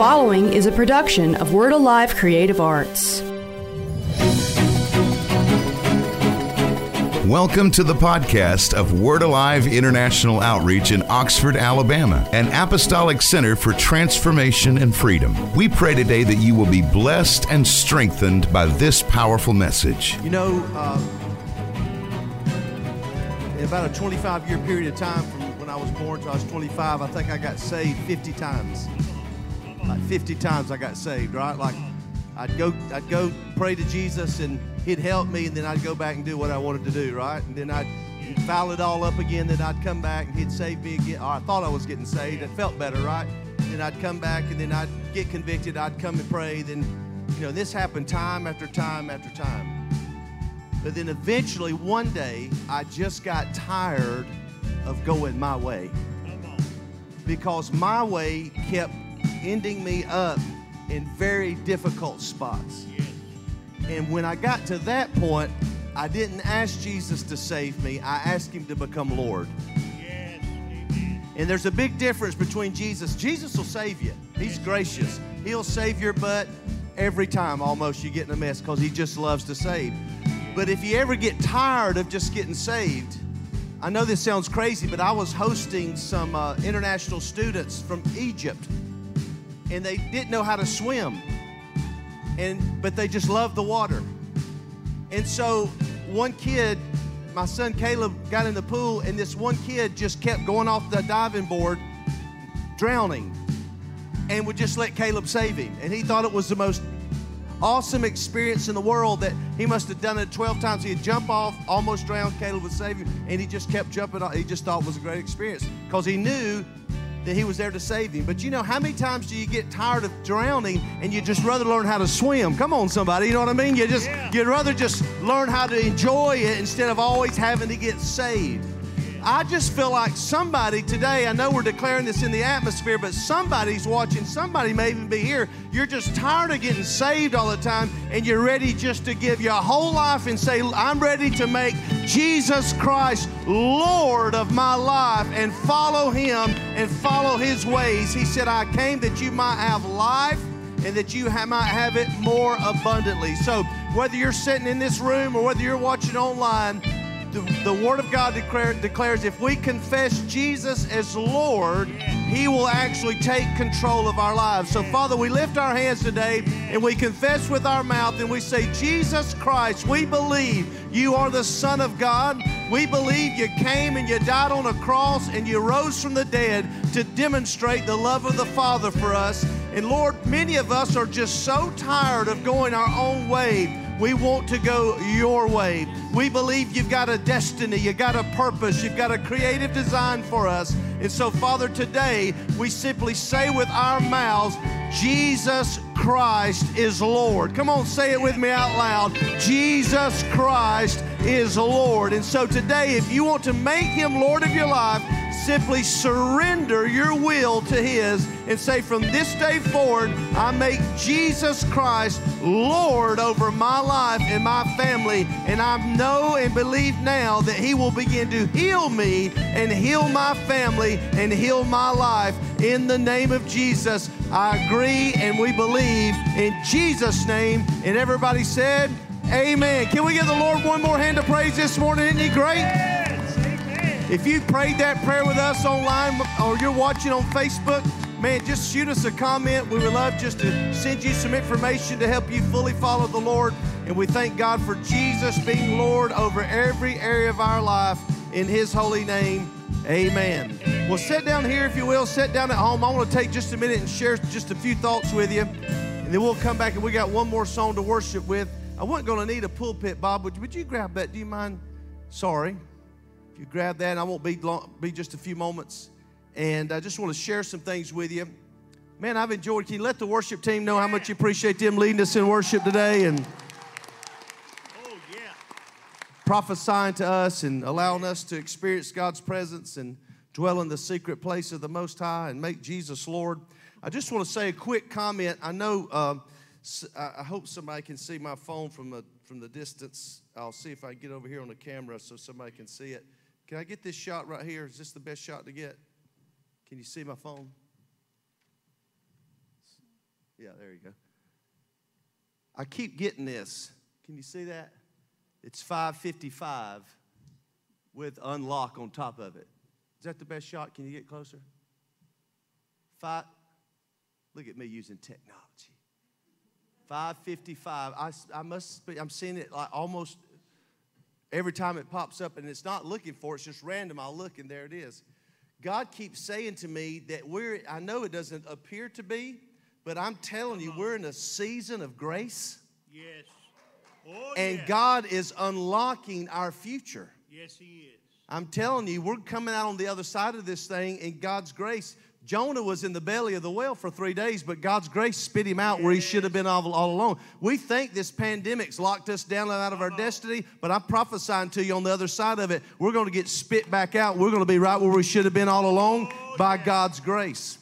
following is a production of Word Alive Creative Arts. Welcome to the podcast of Word Alive International Outreach in Oxford, Alabama, an apostolic center for transformation and freedom. We pray today that you will be blessed and strengthened by this powerful message. You know, uh, in about a 25 year period of time from when I was born to I was 25, I think I got saved 50 times. Like 50 times I got saved, right? Like I'd go, I'd go pray to Jesus and he'd help me, and then I'd go back and do what I wanted to do, right? And then I'd foul it all up again, then I'd come back and he'd save me again. Or I thought I was getting saved. It felt better, right? Then I'd come back and then I'd get convicted. I'd come and pray. Then, you know, this happened time after time after time. But then eventually, one day, I just got tired of going my way. Because my way kept ending me up in very difficult spots. And when I got to that point, I didn't ask Jesus to save me, I asked him to become Lord. And there's a big difference between Jesus. Jesus will save you. He's gracious. He'll save your butt every time almost you get in a mess because he just loves to save. But if you ever get tired of just getting saved, I know this sounds crazy, but I was hosting some uh, international students from Egypt and they didn't know how to swim. And but they just loved the water. And so one kid, my son Caleb got in the pool and this one kid just kept going off the diving board drowning and would just let Caleb save him. And he thought it was the most awesome experience in the world that he must have done it 12 times. He'd jump off, almost drown, Caleb would save him, and he just kept jumping off. He just thought it was a great experience because he knew that he was there to save him. But you know, how many times do you get tired of drowning and you just rather learn how to swim? Come on, somebody, you know what I mean? You just yeah. you'd rather just learn how to enjoy it instead of always having to get saved. I just feel like somebody today, I know we're declaring this in the atmosphere, but somebody's watching, somebody may even be here. You're just tired of getting saved all the time, and you're ready just to give your whole life and say, I'm ready to make Jesus Christ Lord of my life and follow Him and follow His ways. He said, I came that you might have life and that you might have it more abundantly. So, whether you're sitting in this room or whether you're watching online, the, the Word of God declare, declares if we confess Jesus as Lord, He will actually take control of our lives. So, Father, we lift our hands today and we confess with our mouth and we say, Jesus Christ, we believe you are the Son of God. We believe you came and you died on a cross and you rose from the dead to demonstrate the love of the Father for us. And Lord, many of us are just so tired of going our own way. We want to go your way. We believe you've got a destiny, you've got a purpose, you've got a creative design for us. And so, Father, today we simply say with our mouths, Jesus Christ is Lord. Come on, say it with me out loud. Jesus Christ is Lord. And so today, if you want to make him Lord of your life, simply surrender your will to His and say, From this day forward, I make Jesus Christ Lord over my life and my family. And I know and believe now that He will begin to heal me and heal my family and heal my life. In the name of Jesus, I agree and we believe in Jesus' name. And everybody said, Amen. Can we give the Lord one more hand of praise this morning? Isn't He great? If you prayed that prayer with us online or you're watching on Facebook, man, just shoot us a comment. We would love just to send you some information to help you fully follow the Lord. And we thank God for Jesus being Lord over every area of our life in His holy name. Amen. Well, sit down here if you will. Sit down at home. I want to take just a minute and share just a few thoughts with you. And then we'll come back and we got one more song to worship with. I wasn't going to need a pulpit, Bob. Would, would you grab that? Do you mind? Sorry you grab that, I won't be long, be just a few moments. And I just want to share some things with you. Man, I've enjoyed. Can you let the worship team know how much you appreciate them leading us in worship today and oh, yeah. prophesying to us and allowing us to experience God's presence and dwell in the secret place of the Most High and make Jesus Lord. I just want to say a quick comment. I know. Uh, I hope somebody can see my phone from the from the distance. I'll see if I can get over here on the camera so somebody can see it. Can I get this shot right here? Is this the best shot to get? Can you see my phone? Yeah, there you go. I keep getting this. Can you see that? It's 555 with unlock on top of it. Is that the best shot? Can you get closer? Five. Look at me using technology. 555. I, I must be, I'm seeing it like almost every time it pops up, and it's not looking for it, it's just random. I'll look, and there it is. God keeps saying to me that we're, I know it doesn't appear to be, but I'm telling you, we're in a season of grace. Yes. Oh, And yeah. God is unlocking our future. Yes, He is. I'm telling you, we're coming out on the other side of this thing in God's grace. Jonah was in the belly of the whale for three days, but God's grace spit him out where he should have been all, all along. We think this pandemic's locked us down out of our destiny, but I'm prophesying to you on the other side of it, we're going to get spit back out. We're going to be right where we should have been all along by God's grace.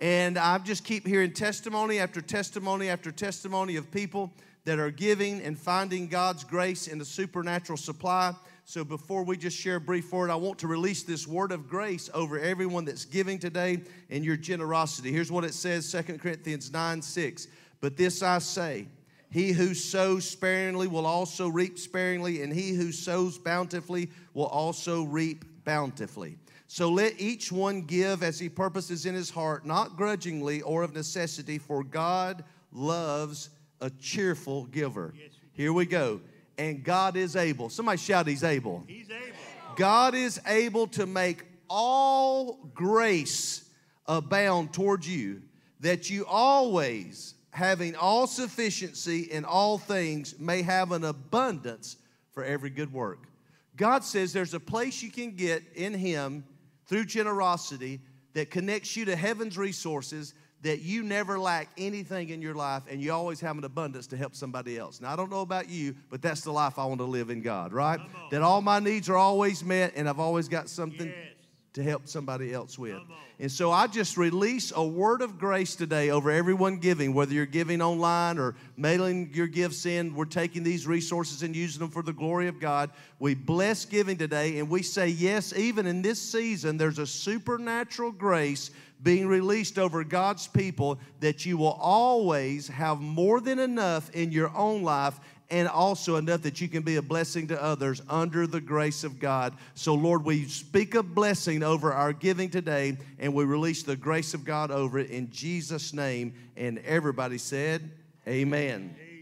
And I just keep hearing testimony after testimony after testimony of people that are giving and finding God's grace in the supernatural supply. So before we just share a brief word, I want to release this word of grace over everyone that's giving today in your generosity. Here's what it says 2 Corinthians 9 6. But this I say, he who sows sparingly will also reap sparingly, and he who sows bountifully will also reap bountifully. So let each one give as he purposes in his heart, not grudgingly or of necessity, for God loves a cheerful giver. Here we go. And God is able. Somebody shout, He's able. He's able. God is able to make all grace abound towards you, that you always, having all sufficiency in all things, may have an abundance for every good work. God says there's a place you can get in Him through generosity that connects you to heaven's resources that you never lack anything in your life and you always have an abundance to help somebody else. Now, I don't know about you, but that's the life I want to live in God, right? That all my needs are always met and I've always got something Yes. To help somebody else with. And so I just release a word of grace today over everyone giving, whether you're giving online or mailing your gifts in. We're taking these resources and using them for the glory of God. We bless giving today and we say, yes, even in this season, there's a supernatural grace being released over God's people that you will always have more than enough in your own life and also enough that you can be a blessing to others under the grace of God. So, Lord, we speak a blessing over our giving today and we release the grace of God over it in Jesus' name. And everybody said, Amen. Amen.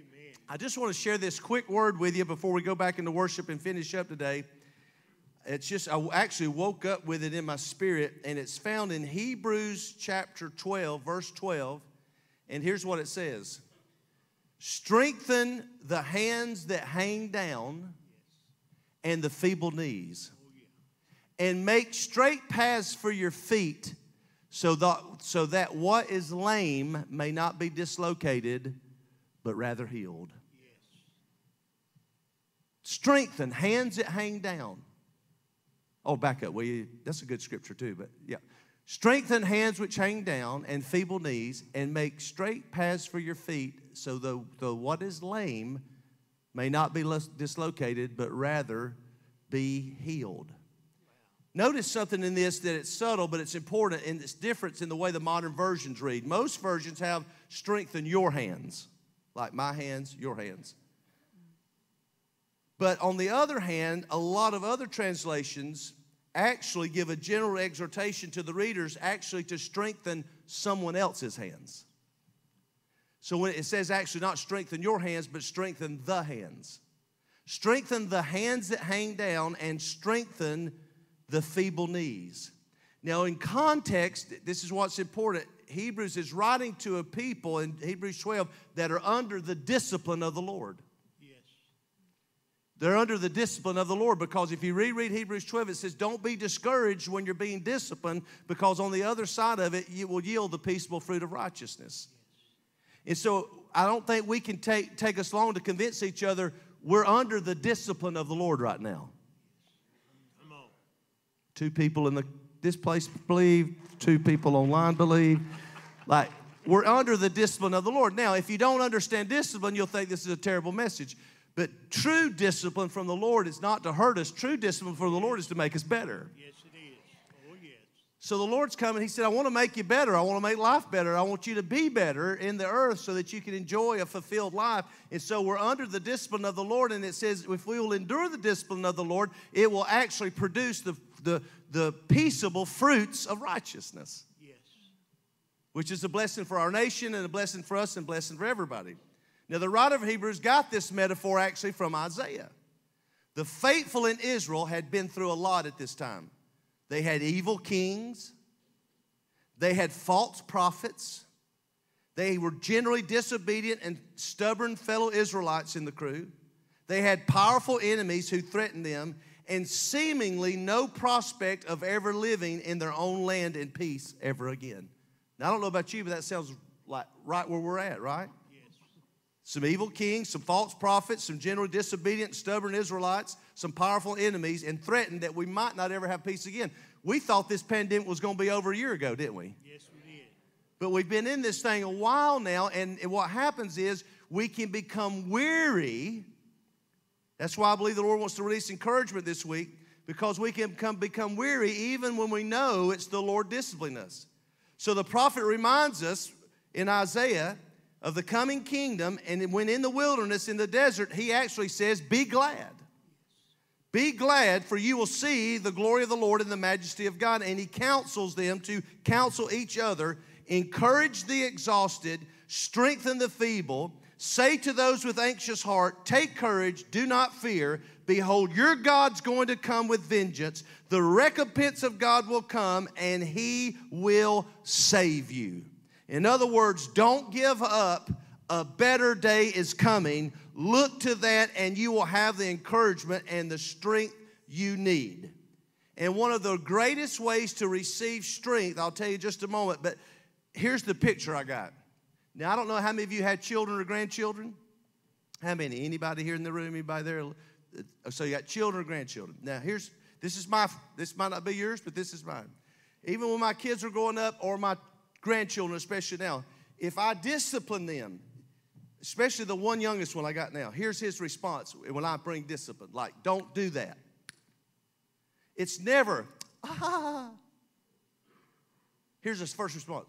I just want to share this quick word with you before we go back into worship and finish up today. It's just, I actually woke up with it in my spirit, and it's found in Hebrews chapter 12, verse 12. And here's what it says Strengthen the hands that hang down and the feeble knees, and make straight paths for your feet, so that, so that what is lame may not be dislocated, but rather healed. Strengthen hands that hang down. Oh, back up. Will you? That's a good scripture too, but yeah. Strengthen hands which hang down and feeble knees, and make straight paths for your feet, so the, the what is lame may not be dislocated, but rather be healed. Notice something in this that it's subtle, but it's important, and it's difference in the way the modern versions read. Most versions have strengthen your hands, like my hands, your hands. But on the other hand, a lot of other translations actually give a general exhortation to the readers actually to strengthen someone else's hands. So when it says actually not strengthen your hands, but strengthen the hands. Strengthen the hands that hang down and strengthen the feeble knees. Now, in context, this is what's important. Hebrews is writing to a people in Hebrews 12 that are under the discipline of the Lord. Yes. They're under the discipline of the Lord because if you reread Hebrews 12, it says, Don't be discouraged when you're being disciplined because on the other side of it, you will yield the peaceable fruit of righteousness. And so I don't think we can take, take us long to convince each other we're under the discipline of the Lord right now. Two people in the, this place believe, two people online believe. Like, we're under the discipline of the Lord. Now, if you don't understand discipline, you'll think this is a terrible message. But true discipline from the Lord is not to hurt us. True discipline from the Lord is to make us better. Yes, it is. Oh, yes. So the Lord's coming. He said, I want to make you better. I want to make life better. I want you to be better in the earth so that you can enjoy a fulfilled life. And so we're under the discipline of the Lord. And it says, if we will endure the discipline of the Lord, it will actually produce the, the, the peaceable fruits of righteousness, Yes. which is a blessing for our nation and a blessing for us and a blessing for everybody. Now, the writer of Hebrews got this metaphor actually from Isaiah. The faithful in Israel had been through a lot at this time. They had evil kings, they had false prophets, they were generally disobedient and stubborn fellow Israelites in the crew. They had powerful enemies who threatened them, and seemingly no prospect of ever living in their own land in peace ever again. Now, I don't know about you, but that sounds like right where we're at, right? Some evil kings, some false prophets, some generally disobedient, stubborn Israelites, some powerful enemies, and threatened that we might not ever have peace again. We thought this pandemic was going to be over a year ago, didn't we? Yes, we did. But we've been in this thing a while now, and what happens is we can become weary. That's why I believe the Lord wants to release encouragement this week, because we can become, become weary even when we know it's the Lord disciplining us. So the prophet reminds us in Isaiah of the coming kingdom, and when in the wilderness, in the desert, he actually says, Be glad. Be glad, for you will see the glory of the Lord and the majesty of God. And he counsels them to counsel each other, encourage the exhausted, strengthen the feeble. Say to those with anxious heart, Take courage, do not fear. Behold, your God's going to come with vengeance. The recompense of God will come, and he will save you. In other words, don't give up. A better day is coming. Look to that, and you will have the encouragement and the strength you need. And one of the greatest ways to receive strength, I'll tell you just a moment, but here's the picture I got. Now, I don't know how many of you had children or grandchildren. How many? Anybody here in the room? Anybody there? Uh, so you got children or grandchildren. Now, here's this is my this might not be yours, but this is mine. Even when my kids are growing up, or my grandchildren, especially now, if I discipline them, especially the one youngest one I got now, here's his response when I bring discipline like, don't do that. It's never, ah. Here's his first response.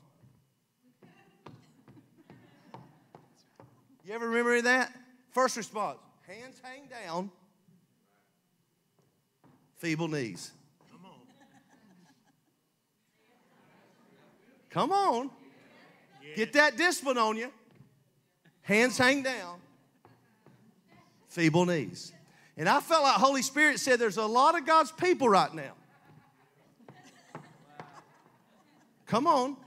You ever remember that? First response hands hang down, feeble knees. Come on. Come on. Get that discipline on you. Hands hang down. Feeble knees. And I felt like Holy Spirit said there's a lot of God's people right now. Come on.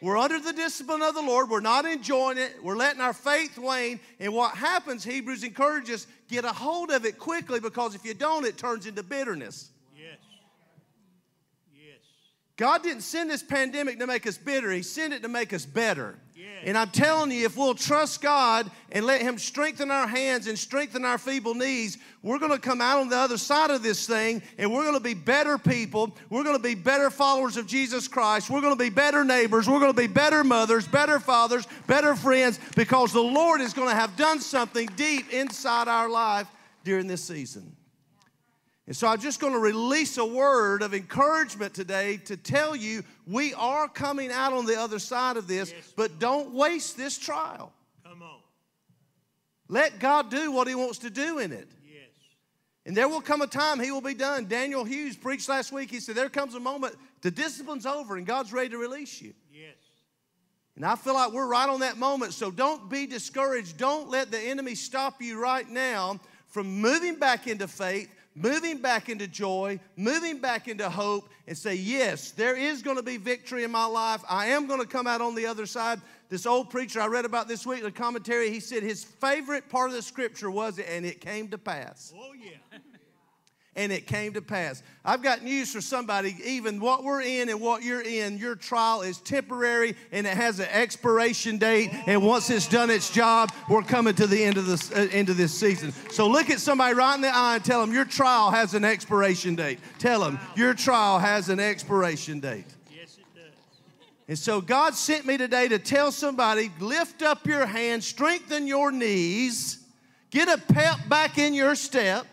We're under the discipline of the Lord. We're not enjoying it. We're letting our faith wane. And what happens, Hebrews encourages, get a hold of it quickly because if you don't, it turns into bitterness. God didn't send this pandemic to make us bitter, He sent it to make us better. And I'm telling you, if we'll trust God and let Him strengthen our hands and strengthen our feeble knees, we're going to come out on the other side of this thing and we're going to be better people. We're going to be better followers of Jesus Christ. We're going to be better neighbors. We're going to be better mothers, better fathers, better friends because the Lord is going to have done something deep inside our life during this season. And so I'm just going to release a word of encouragement today to tell you we are coming out on the other side of this, Yes. but don't waste this trial. Come on. Let God do what He wants to do in it. Yes. And there will come a time He will be done. Daniel Hughes preached last week. He said, There comes a moment, the discipline's over and God's ready to release you. Yes. And I feel like we're right on that moment. So don't be discouraged. Don't let the enemy stop you right now from moving back into faith, moving back into joy, moving back into hope, and say, Yes, there is going to be victory in my life. I am going to come out on the other side. This old preacher I read about this week in the commentary, he said his favorite part of the scripture was, it, and it came to pass Oh, yeah. and it came to pass. I've got news for somebody. Even what we're in and what you're in, your trial is temporary and it has an expiration date. And once it's done its job, we're coming to the end of this uh, end of this season. So look at somebody right in the eye and tell them your trial has an expiration date. Tell them your trial has an expiration date. Yes, it does. And so God sent me today to tell somebody lift up your hands, strengthen your knees, get a pep back in your step.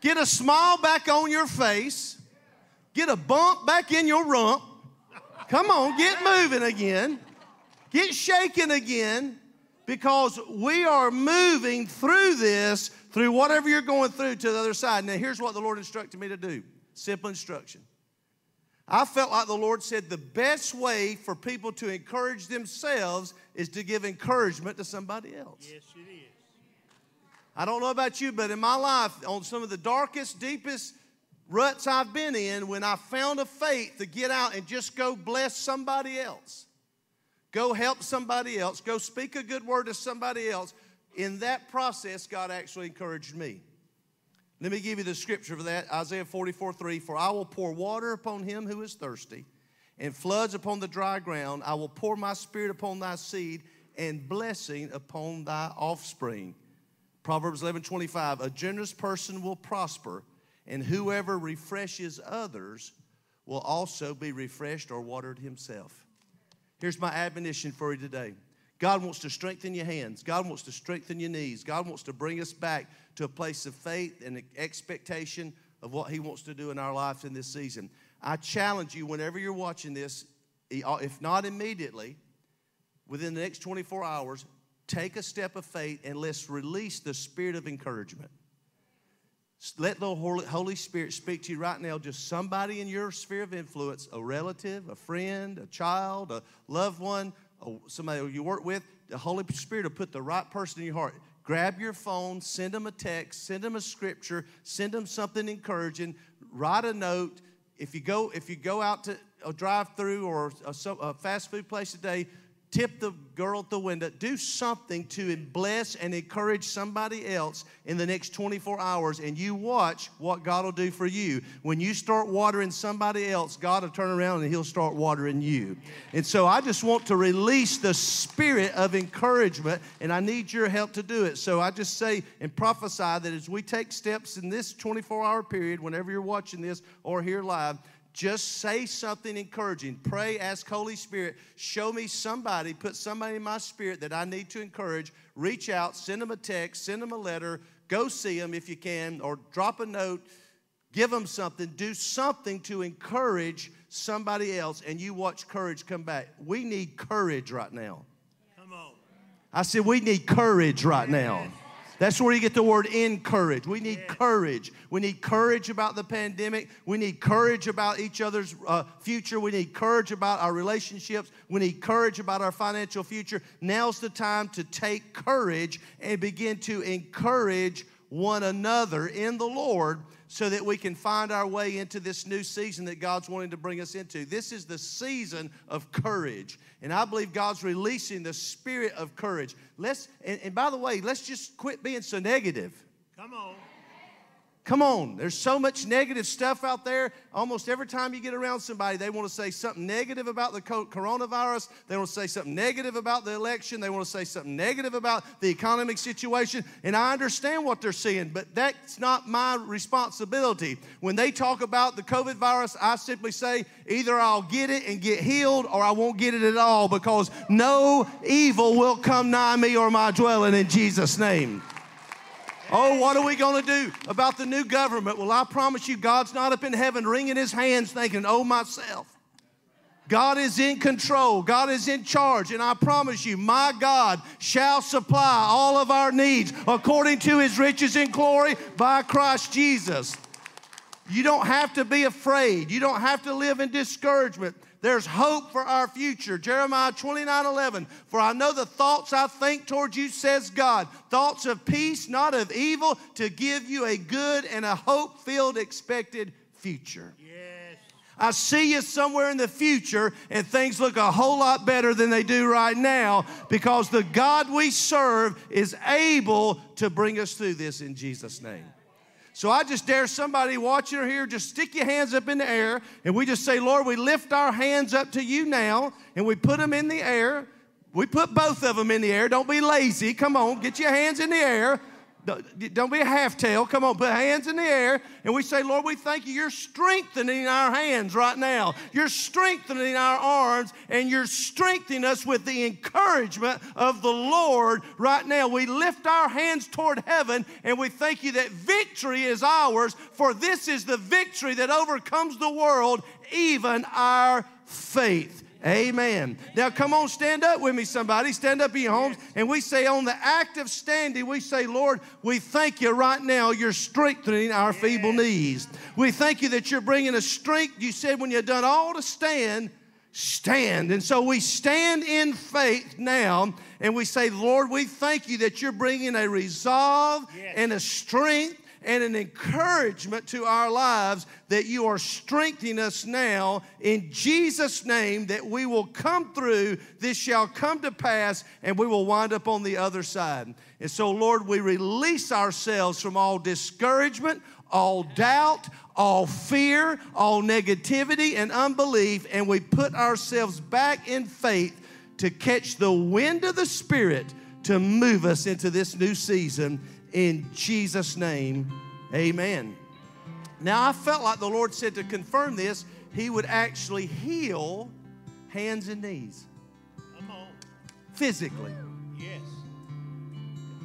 Get a smile back on your face. get a bump back in your rump. Come on, get moving again. Get shaking again because we are moving through this, through whatever you're going through to the other side. Now, here's what the Lord instructed me to do simple instruction. I felt like the Lord said the best way for people to encourage themselves is to give encouragement to somebody else. Yes, it is. I don't know about you, but in my life, on some of the darkest, deepest ruts I've been in, when I found a faith to get out and just go bless somebody else, go help somebody else, go speak a good word to somebody else, in that process, God actually encouraged me. Let me give you the scripture for that Isaiah 44 3. For I will pour water upon him who is thirsty, and floods upon the dry ground. I will pour my spirit upon thy seed, and blessing upon thy offspring. Proverbs 11 25. A generous person will prosper, and whoever refreshes others will also be refreshed or watered himself. Here's my admonition for you today. God wants to strengthen your hands. God wants to strengthen your knees. God wants to bring us back to a place of faith and expectation of what He wants to do in our lives in this season. I challenge you, whenever you're watching this, if not immediately, within the next 24 hours, take a step of faith and let's release the spirit of encouragement. Let the Holy Spirit speak to you right now, just somebody in your sphere of influence, a relative, a friend, a child, a loved one, somebody you work with. The Holy Spirit will put the right person in your heart. Grab your phone, send them a text, send them a scripture, send them something encouraging, write a note. If you go, if you go out to a drive-through or a, a fast food place today, tip the girl at the window, do something to bless and encourage somebody else in the next 24 hours, and you watch what God will do for you. When you start watering somebody else, God will turn around and He'll start watering you. And so I just want to release the spirit of encouragement, and I need your help to do it. So I just say and prophesy that as we take steps in this 24 hour period, whenever you're watching this or here live, just say something encouraging. Pray, ask Holy Spirit, show me somebody, put somebody in my spirit that I need to encourage. Reach out, send them a text, send them a letter, go see them if you can, or drop a note, give them something, do something to encourage somebody else, and you watch courage come back. We need courage right now. Come on. I said, we need courage right now. That's where you get the word encourage. We need courage. We need courage about the pandemic. We need courage about each other's uh, future. We need courage about our relationships. We need courage about our financial future. Now's the time to take courage and begin to encourage one another in the Lord so that we can find our way into this new season that God's wanting to bring us into. This is the season of courage. And I believe God's releasing the spirit of courage. Let's, and, and by the way, let's just quit being so negative. Come on. Come on, there's so much negative stuff out there. Almost every time you get around somebody, they want to say something negative about the coronavirus. They want to say something negative about the election. They want to say something negative about the economic situation. And I understand what they're saying, but that's not my responsibility. When they talk about the COVID virus, I simply say either I'll get it and get healed or I won't get it at all because no evil will come nigh me or my dwelling in Jesus' name. Oh, what are we going to do about the new government? Well, I promise you, God's not up in heaven wringing his hands thinking, oh, myself. God is in control. God is in charge. And I promise you, my God shall supply all of our needs according to his riches in glory by Christ Jesus. You don't have to be afraid. You don't have to live in discouragement. There's hope for our future. Jeremiah 29 11. For I know the thoughts I think towards you, says God. Thoughts of peace, not of evil, to give you a good and a hope filled expected future. Yes. I see you somewhere in the future and things look a whole lot better than they do right now because the God we serve is able to bring us through this in Jesus' name. So I just dare somebody watching or here, just stick your hands up in the air and we just say, Lord, we lift our hands up to you now and we put them in the air. We put both of them in the air. Don't be lazy. Come on, get your hands in the air. Don't be a half tail. Come on, put hands in the air. And we say, Lord, we thank you. You're strengthening our hands right now. You're strengthening our arms, and you're strengthening us with the encouragement of the Lord right now. We lift our hands toward heaven, and we thank you that victory is ours, for this is the victory that overcomes the world, even our faith. Amen. Now, come on, stand up with me, somebody. Stand up in your homes. And we say, on the act of standing, we say, Lord, we thank you right now. You're strengthening our feeble knees. We thank you that you're bringing us strength. You said, when you've done all to stand, stand. And so we stand in faith now and we say, Lord, we thank you that you're bringing a resolve yes. and a strength and an encouragement to our lives that you are strengthening us now in Jesus' name that we will come through, this shall come to pass, and we will wind up on the other side. And so, Lord, we release ourselves from all discouragement, all doubt, all fear, all negativity and unbelief, and we put ourselves back in faith to catch the wind of the Spirit to move us into this new season in Jesus' name, amen. Now, I felt like the Lord said to confirm this, He would actually heal hands and knees. Physically. Yes.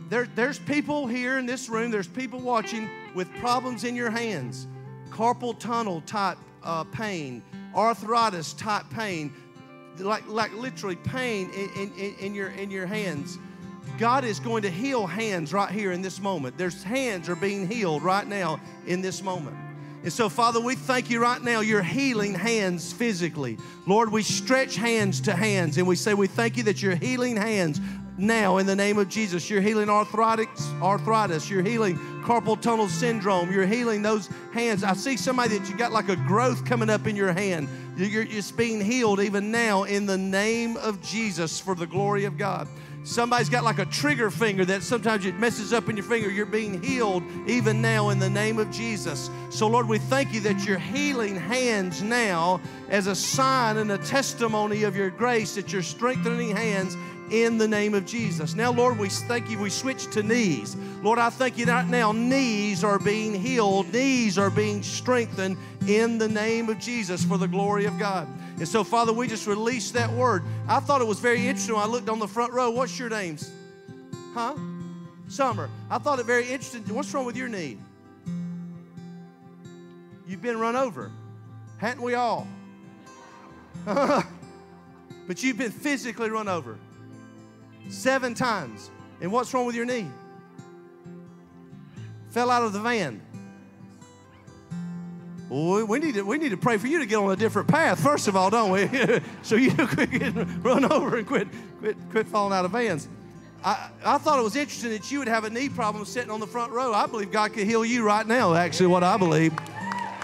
There, there's people here in this room, there's people watching with problems in your hands carpal tunnel type uh, pain, arthritis type pain, like, like literally pain in, in, in, your, in your hands. God is going to heal hands right here in this moment. There's hands are being healed right now in this moment. And so, Father, we thank you right now. You're healing hands physically. Lord, we stretch hands to hands and we say, We thank you that you're healing hands now in the name of Jesus. You're healing arthritis, arthritis. You're healing carpal tunnel syndrome. You're healing those hands. I see somebody that you got like a growth coming up in your hand. You're, it's being healed even now in the name of Jesus for the glory of God. Somebody's got like a trigger finger that sometimes it messes up in your finger. You're being healed even now in the name of Jesus. So, Lord, we thank you that you're healing hands now as a sign and a testimony of your grace, that you're strengthening hands in the name of Jesus. Now, Lord, we thank you. We switch to knees. Lord, I thank you right now. Knees are being healed, knees are being strengthened in the name of Jesus for the glory of God. And so, Father, we just released that word. I thought it was very interesting. I looked on the front row. What's your names? Huh? Summer. I thought it very interesting. What's wrong with your knee? You've been run over. Hadn't we all? but you've been physically run over seven times. And what's wrong with your knee? Fell out of the van. We need to we need to pray for you to get on a different path first of all, don't we? so you quit getting run over and quit quit quit falling out of vans. I, I thought it was interesting that you would have a knee problem sitting on the front row. I believe God could heal you right now. Actually, what I believe.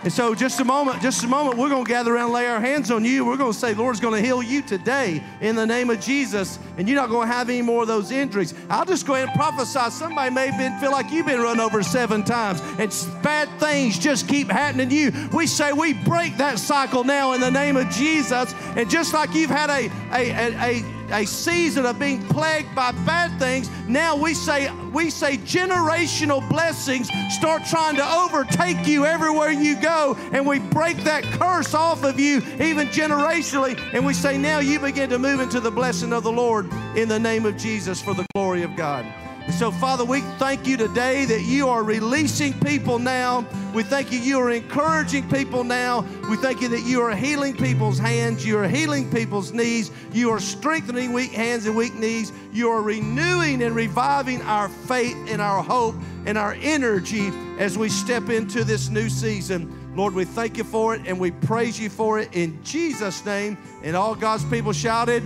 And so, just a moment, just a moment, we're going to gather around lay our hands on you. We're going to say, Lord's going to heal you today in the name of Jesus, and you're not going to have any more of those injuries. I'll just go ahead and prophesy. Somebody may been, feel like you've been run over seven times, and bad things just keep happening to you. We say we break that cycle now in the name of Jesus. And just like you've had a, a, a, a a season of being plagued by bad things, now we say we say generational blessings start trying to overtake you everywhere you go, and we break that curse off of you even generationally, and we say now you begin to move into the blessing of the Lord in the name of Jesus for the glory of God. So, Father, we thank you today that you are releasing people now. We thank you, you are encouraging people now. We thank you that you are healing people's hands, you are healing people's knees, you are strengthening weak hands and weak knees, you are renewing and reviving our faith and our hope and our energy as we step into this new season. Lord, we thank you for it and we praise you for it in Jesus' name. And all God's people shouted,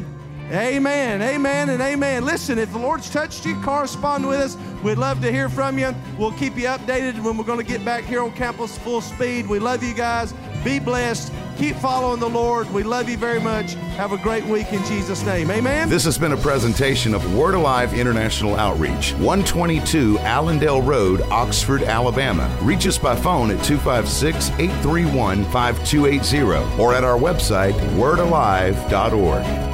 Amen, amen, and amen. Listen, if the Lord's touched you, correspond with us. We'd love to hear from you. We'll keep you updated when we're going to get back here on campus full speed. We love you guys. Be blessed. Keep following the Lord. We love you very much. Have a great week in Jesus' name. Amen. This has been a presentation of Word Alive International Outreach, 122 Allendale Road, Oxford, Alabama. Reach us by phone at 256 831 5280 or at our website, wordalive.org.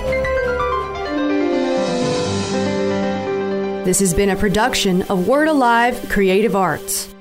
This has been a production of Word Alive Creative Arts.